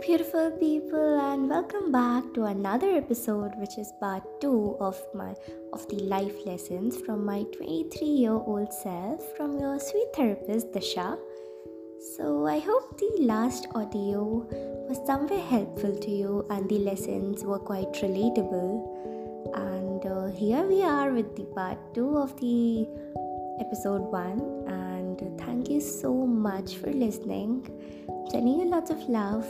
beautiful people, and welcome back to another episode, which is part two of my of the life lessons from my 23-year-old self from your sweet therapist Disha. So I hope the last audio was somewhere helpful to you, and the lessons were quite relatable. And uh, here we are with the part two of the episode one, and thank you so much for listening sending you lots of love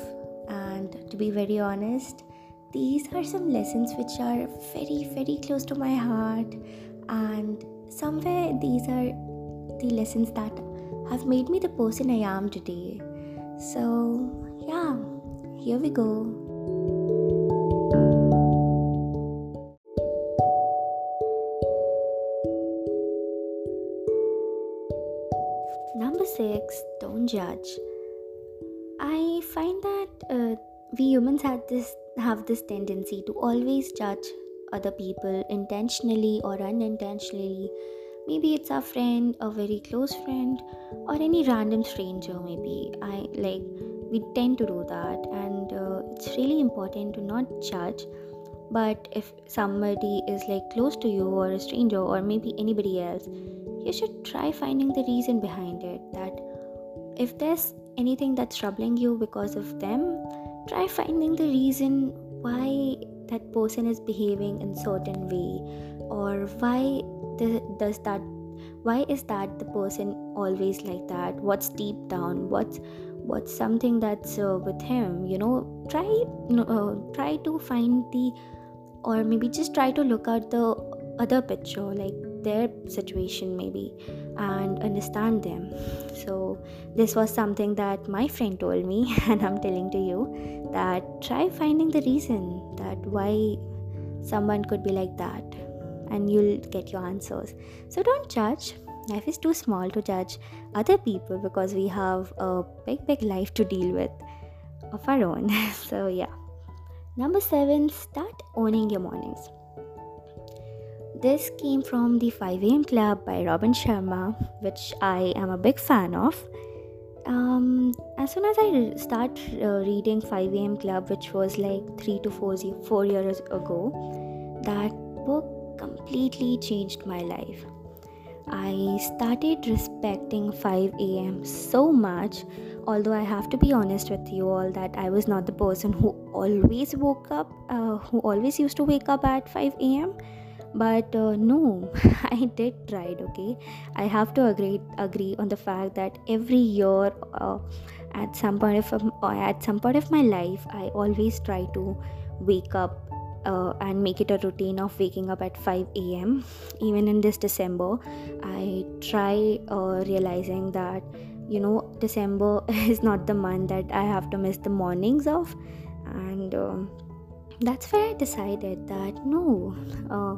and to be very honest these are some lessons which are very very close to my heart. And somewhere these are the lessons that have made me the person i am today. So yeah here we go. Number six, don't judge. We humans have this have this tendency to always judge other people intentionally or unintentionally. Maybe it's our friend, a very close friend, or any random stranger. Maybe I like we tend to do that, and uh, it's really important to not judge. But if somebody is like close to you, or a stranger, or maybe anybody else, you should try finding the reason behind it. That if there's anything that's troubling you because of them, try finding the reason why that person is behaving in certain way or why does that why is that the person always like that? What's deep down? What's what's something that's uh, with him? You know try uh, try to find the or maybe just try to look at the other picture like their situation maybe and understand them. So this was something that my friend told me and i'm telling to you that try finding the reason that why someone could be like that and you'll get your answers. So don't judge. Life is too small to judge other people because we have a big big life to deal with of our own. So yeah. Number 7 start owning your mornings this came from the 5 am club by Robin Sharma, which I am a big fan of. Um, as soon as I start uh, reading 5 am club, which was like three to four, four years ago, that book completely changed my life. I started respecting 5 am so much, although I have to be honest with you all that I was not the person who always woke up, uh, who always used to wake up at 5 am but uh, no i did try it okay i have to agree agree on the fact that every year uh, at some point of uh, at some point of my life i always try to wake up uh, and make it a routine of waking up at 5 a.m. Even in this December, I try uh, realizing that you know December is not the month that I have to miss the mornings of, and um, that's where I decided that no, uh,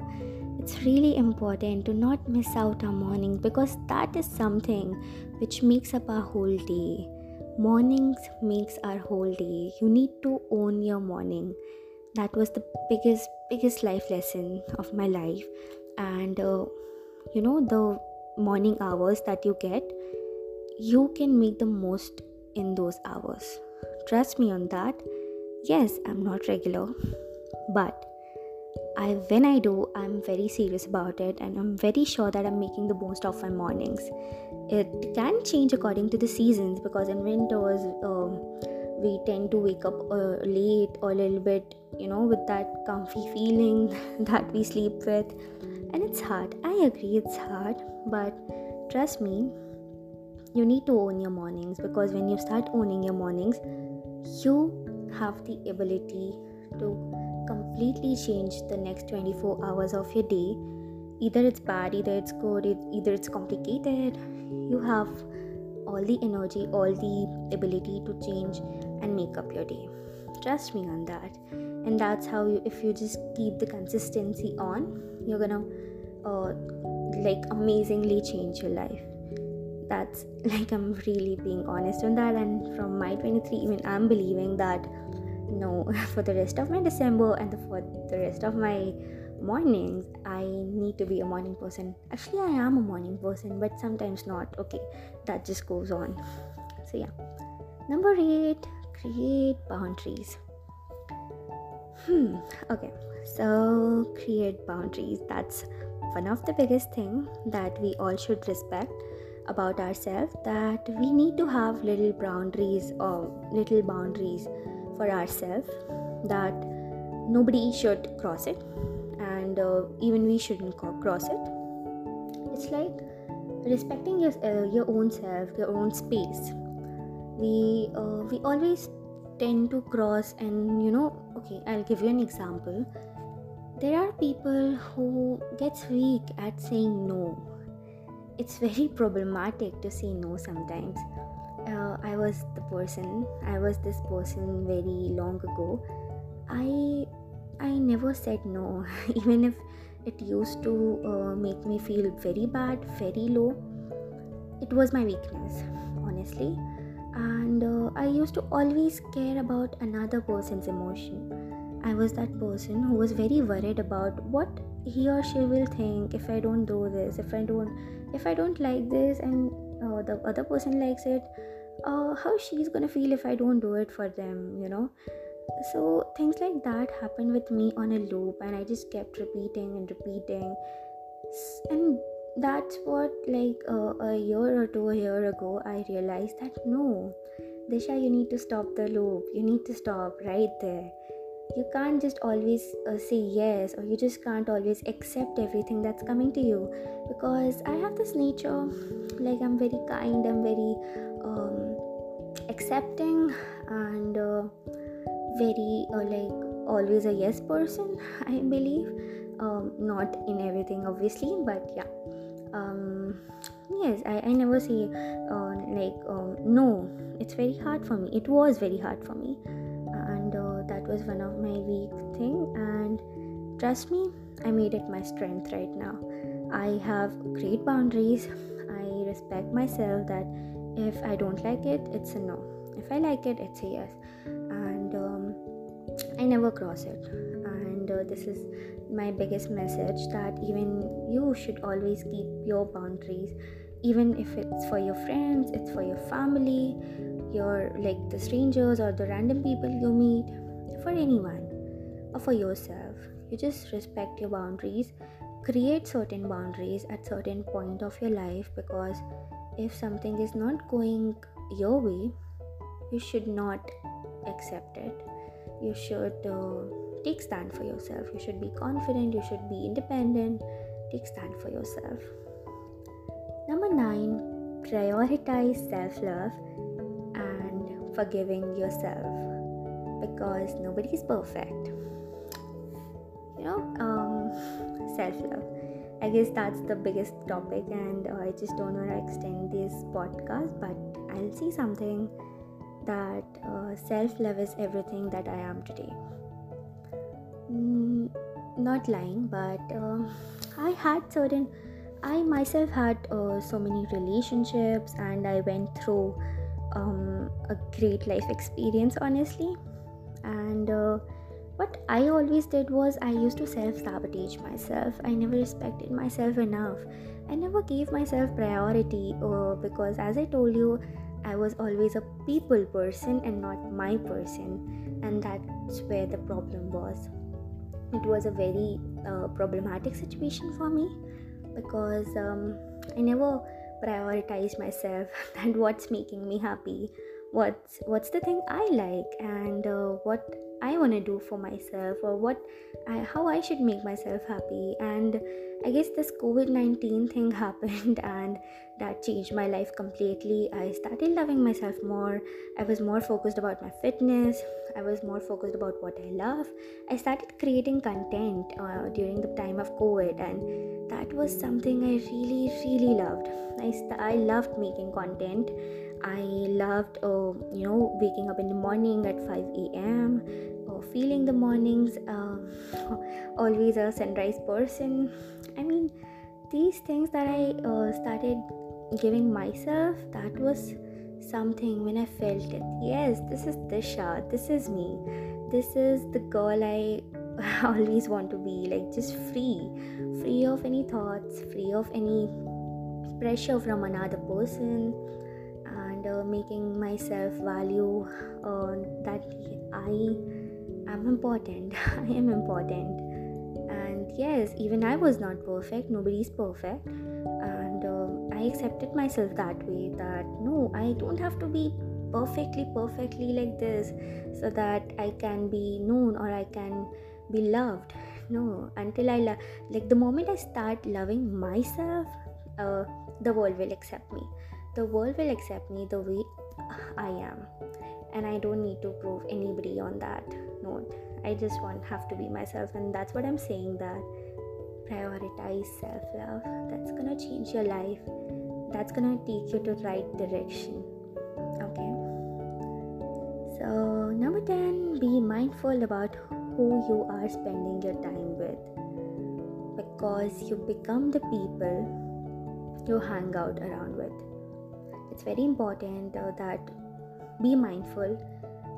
it's really important to not miss out our mornings because that is something which makes up our whole day. Mornings makes our whole day. You need to own your morning. That was the biggest, biggest life lesson of my life, and uh, you know the morning hours that you get, you can make the most in those hours. Trust me on that yes i'm not regular but I when I do I'm very serious about it and I'm very sure that I'm making the most of my mornings. It can change according to the seasons because in winters um, we tend to wake up uh, late or a little bit you know with that comfy feeling that we sleep with and it's hard. I agree it's hard but trust me you need to own your mornings because when you start owning your mornings you have the ability to completely change the next 24 hours of your day. Either it's bad either it's good either it's complicated you have all the energy all the ability to change and make up your day. Trust me on that. And that's how you if you just keep the consistency on you're gonna uh, like amazingly change your life that's like i'm really being honest on that. And from my 23 even i'm believing that no for the rest of my december and the, for the rest of my mornings i need to be a morning person. Actually i am a morning person but sometimes not. Okay that just goes on. So yeah. Number eight create boundaries. Hmm, okay, so create boundaries. That's one of the biggest thing that we all should respect about ourselves that we need to have little boundaries or little boundaries for ourselves that nobody should cross it and uh, even we shouldn't cross it. It's like respecting your, uh, your own self your own space. We uh, we always tend to cross and you know okay i'll give you an example. There are people who gets weak at saying no it's very problematic to say no sometimes. Uh, i was the person i was this person very long ago. I i never said no even if it used to uh, make me feel very bad very low. It was my weakness honestly. And uh, i used to always care about another person's emotion i was that person who was very worried about what he or she will think if i don't do this if i don't if i don't like this and uh, the other person likes it uh, how she's gonna feel if i don't do it for them you know? So things like that happened with me on a loop and i just kept repeating and repeating. And that's what like uh, a year or two a year ago i realized that no disha you need to stop the loop. You need to stop right there you can't just always uh, say yes or you just can't always accept everything that's coming to you. Because i have this nature like i'm very kind i'm very um, accepting and uh, very uh, like always a yes person i believe. Um, not in everything obviously but yeah. Um, yes I, I never say uh, like um, no. It's very hard for me. It was very hard for me was one of my weak thing and trust me i made it my strength right now. I have great boundaries. I respect myself that if i don't like it it's a no. If i like it it's a yes. And um, i never cross it. And uh, this is my biggest message that even you should always keep your boundaries. Even if it's for your friends it's for your family your like the strangers or the random people you meet for anyone or for yourself. You just respect your boundaries create certain boundaries at certain point of your life because if something is not going your way you should not accept it. You should uh, take stand for yourself. You should be confident you should be independent take stand for yourself. Number 9 prioritize self-love and forgiving yourself because nobody is perfect. You know um, self-love. I guess that's the biggest topic and uh, i just don't want to extend this podcast but i'll see something that uh, self-love is everything that i am today. Mm, not lying but uh, i had certain i myself had uh, so many relationships and i went through um, a great life experience honestly and uh, what i always did was i used to self sabotage myself. I never respected myself enough. I never gave myself priority uh, because as i told you i was always a people person and not my person. And that's where the problem was. It was a very uh, problematic situation for me because um, I never prioritized myself. And what's making me happy what's what's the thing I like and uh, what I want to do for myself or what I, how I should make myself happy. And I guess this COVID-19 thing happened and that changed my life completely. I started loving myself more. I was more focused about my fitness. I was more focused about what I love. I started creating content uh, during the time of COVID and that was something I really really loved. I, st- I loved making content I loved, uh, you know, waking up in the morning at 5 a.m. or feeling the mornings. Uh, always a sunrise person. I mean, these things that I uh, started giving myself, that was something when I felt it. Yes, this is Disha. This is me. This is the girl I always want to be. Like just free, free of any thoughts, free of any pressure from another person and uh, making myself value uh, that I am important. I am important. And yes, even I was not perfect, nobody's perfect. And uh, I accepted myself that way that no, I don't have to be perfectly, perfectly like this so that I can be known or I can be loved. No, until I love, like the moment I start loving myself, uh, the world will accept me. The world will accept me the way I am, and I don't need to prove anybody on that note. I just want have to be myself, and that's what I'm saying. That prioritize self love. That's gonna change your life. That's gonna take you to the right direction. Okay. So number ten, be mindful about who you are spending your time with, because you become the people you hang out around. It's very important uh, that be mindful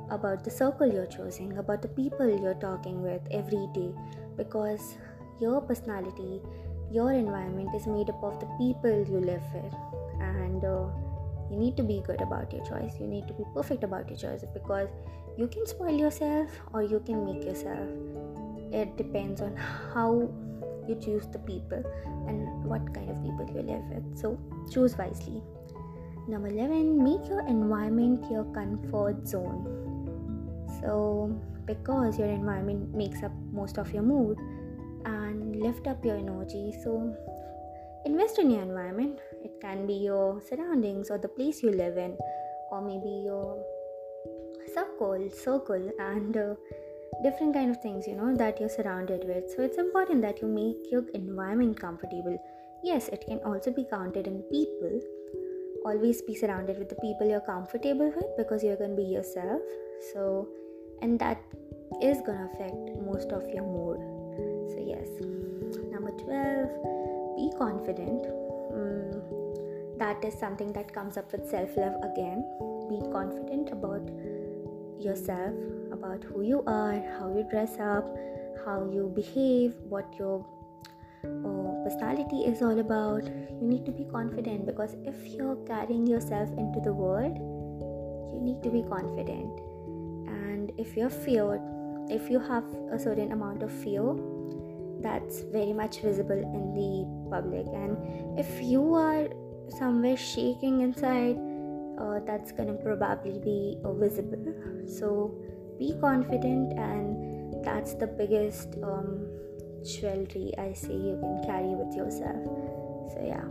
about the circle you're choosing, about the people you're talking with every day, because your personality, your environment is made up of the people you live with, and uh, you need to be good about your choice. You need to be perfect about your choice because you can spoil yourself or you can make yourself. It depends on how you choose the people and what kind of people you live with. So choose wisely. Number 11, make your environment your comfort zone. So, because your environment makes up most of your mood and lift up your energy, so invest in your environment. It can be your surroundings or the place you live in, or maybe your circle, circle, and uh, different kind of things you know that you're surrounded with so it's important that you make your environment comfortable yes it can also be counted in people always be surrounded with the people you're comfortable with because you're going to be yourself. So and that is going to affect most of your mood. So yes. Number 12 be confident. Mm, that is something that comes up with self love again. Be confident about yourself about who you are, how you dress up, how you behave, what your personality is all about. You need to be confident because if you're carrying yourself into the world, you need to be confident. And if you're feared, if you have a certain amount of fear, that's very much visible in the public. And if you are somewhere shaking inside, uh, that's gonna probably be uh, visible. So be confident and that's the biggest um, jewelry i say you can carry with yourself. So yeah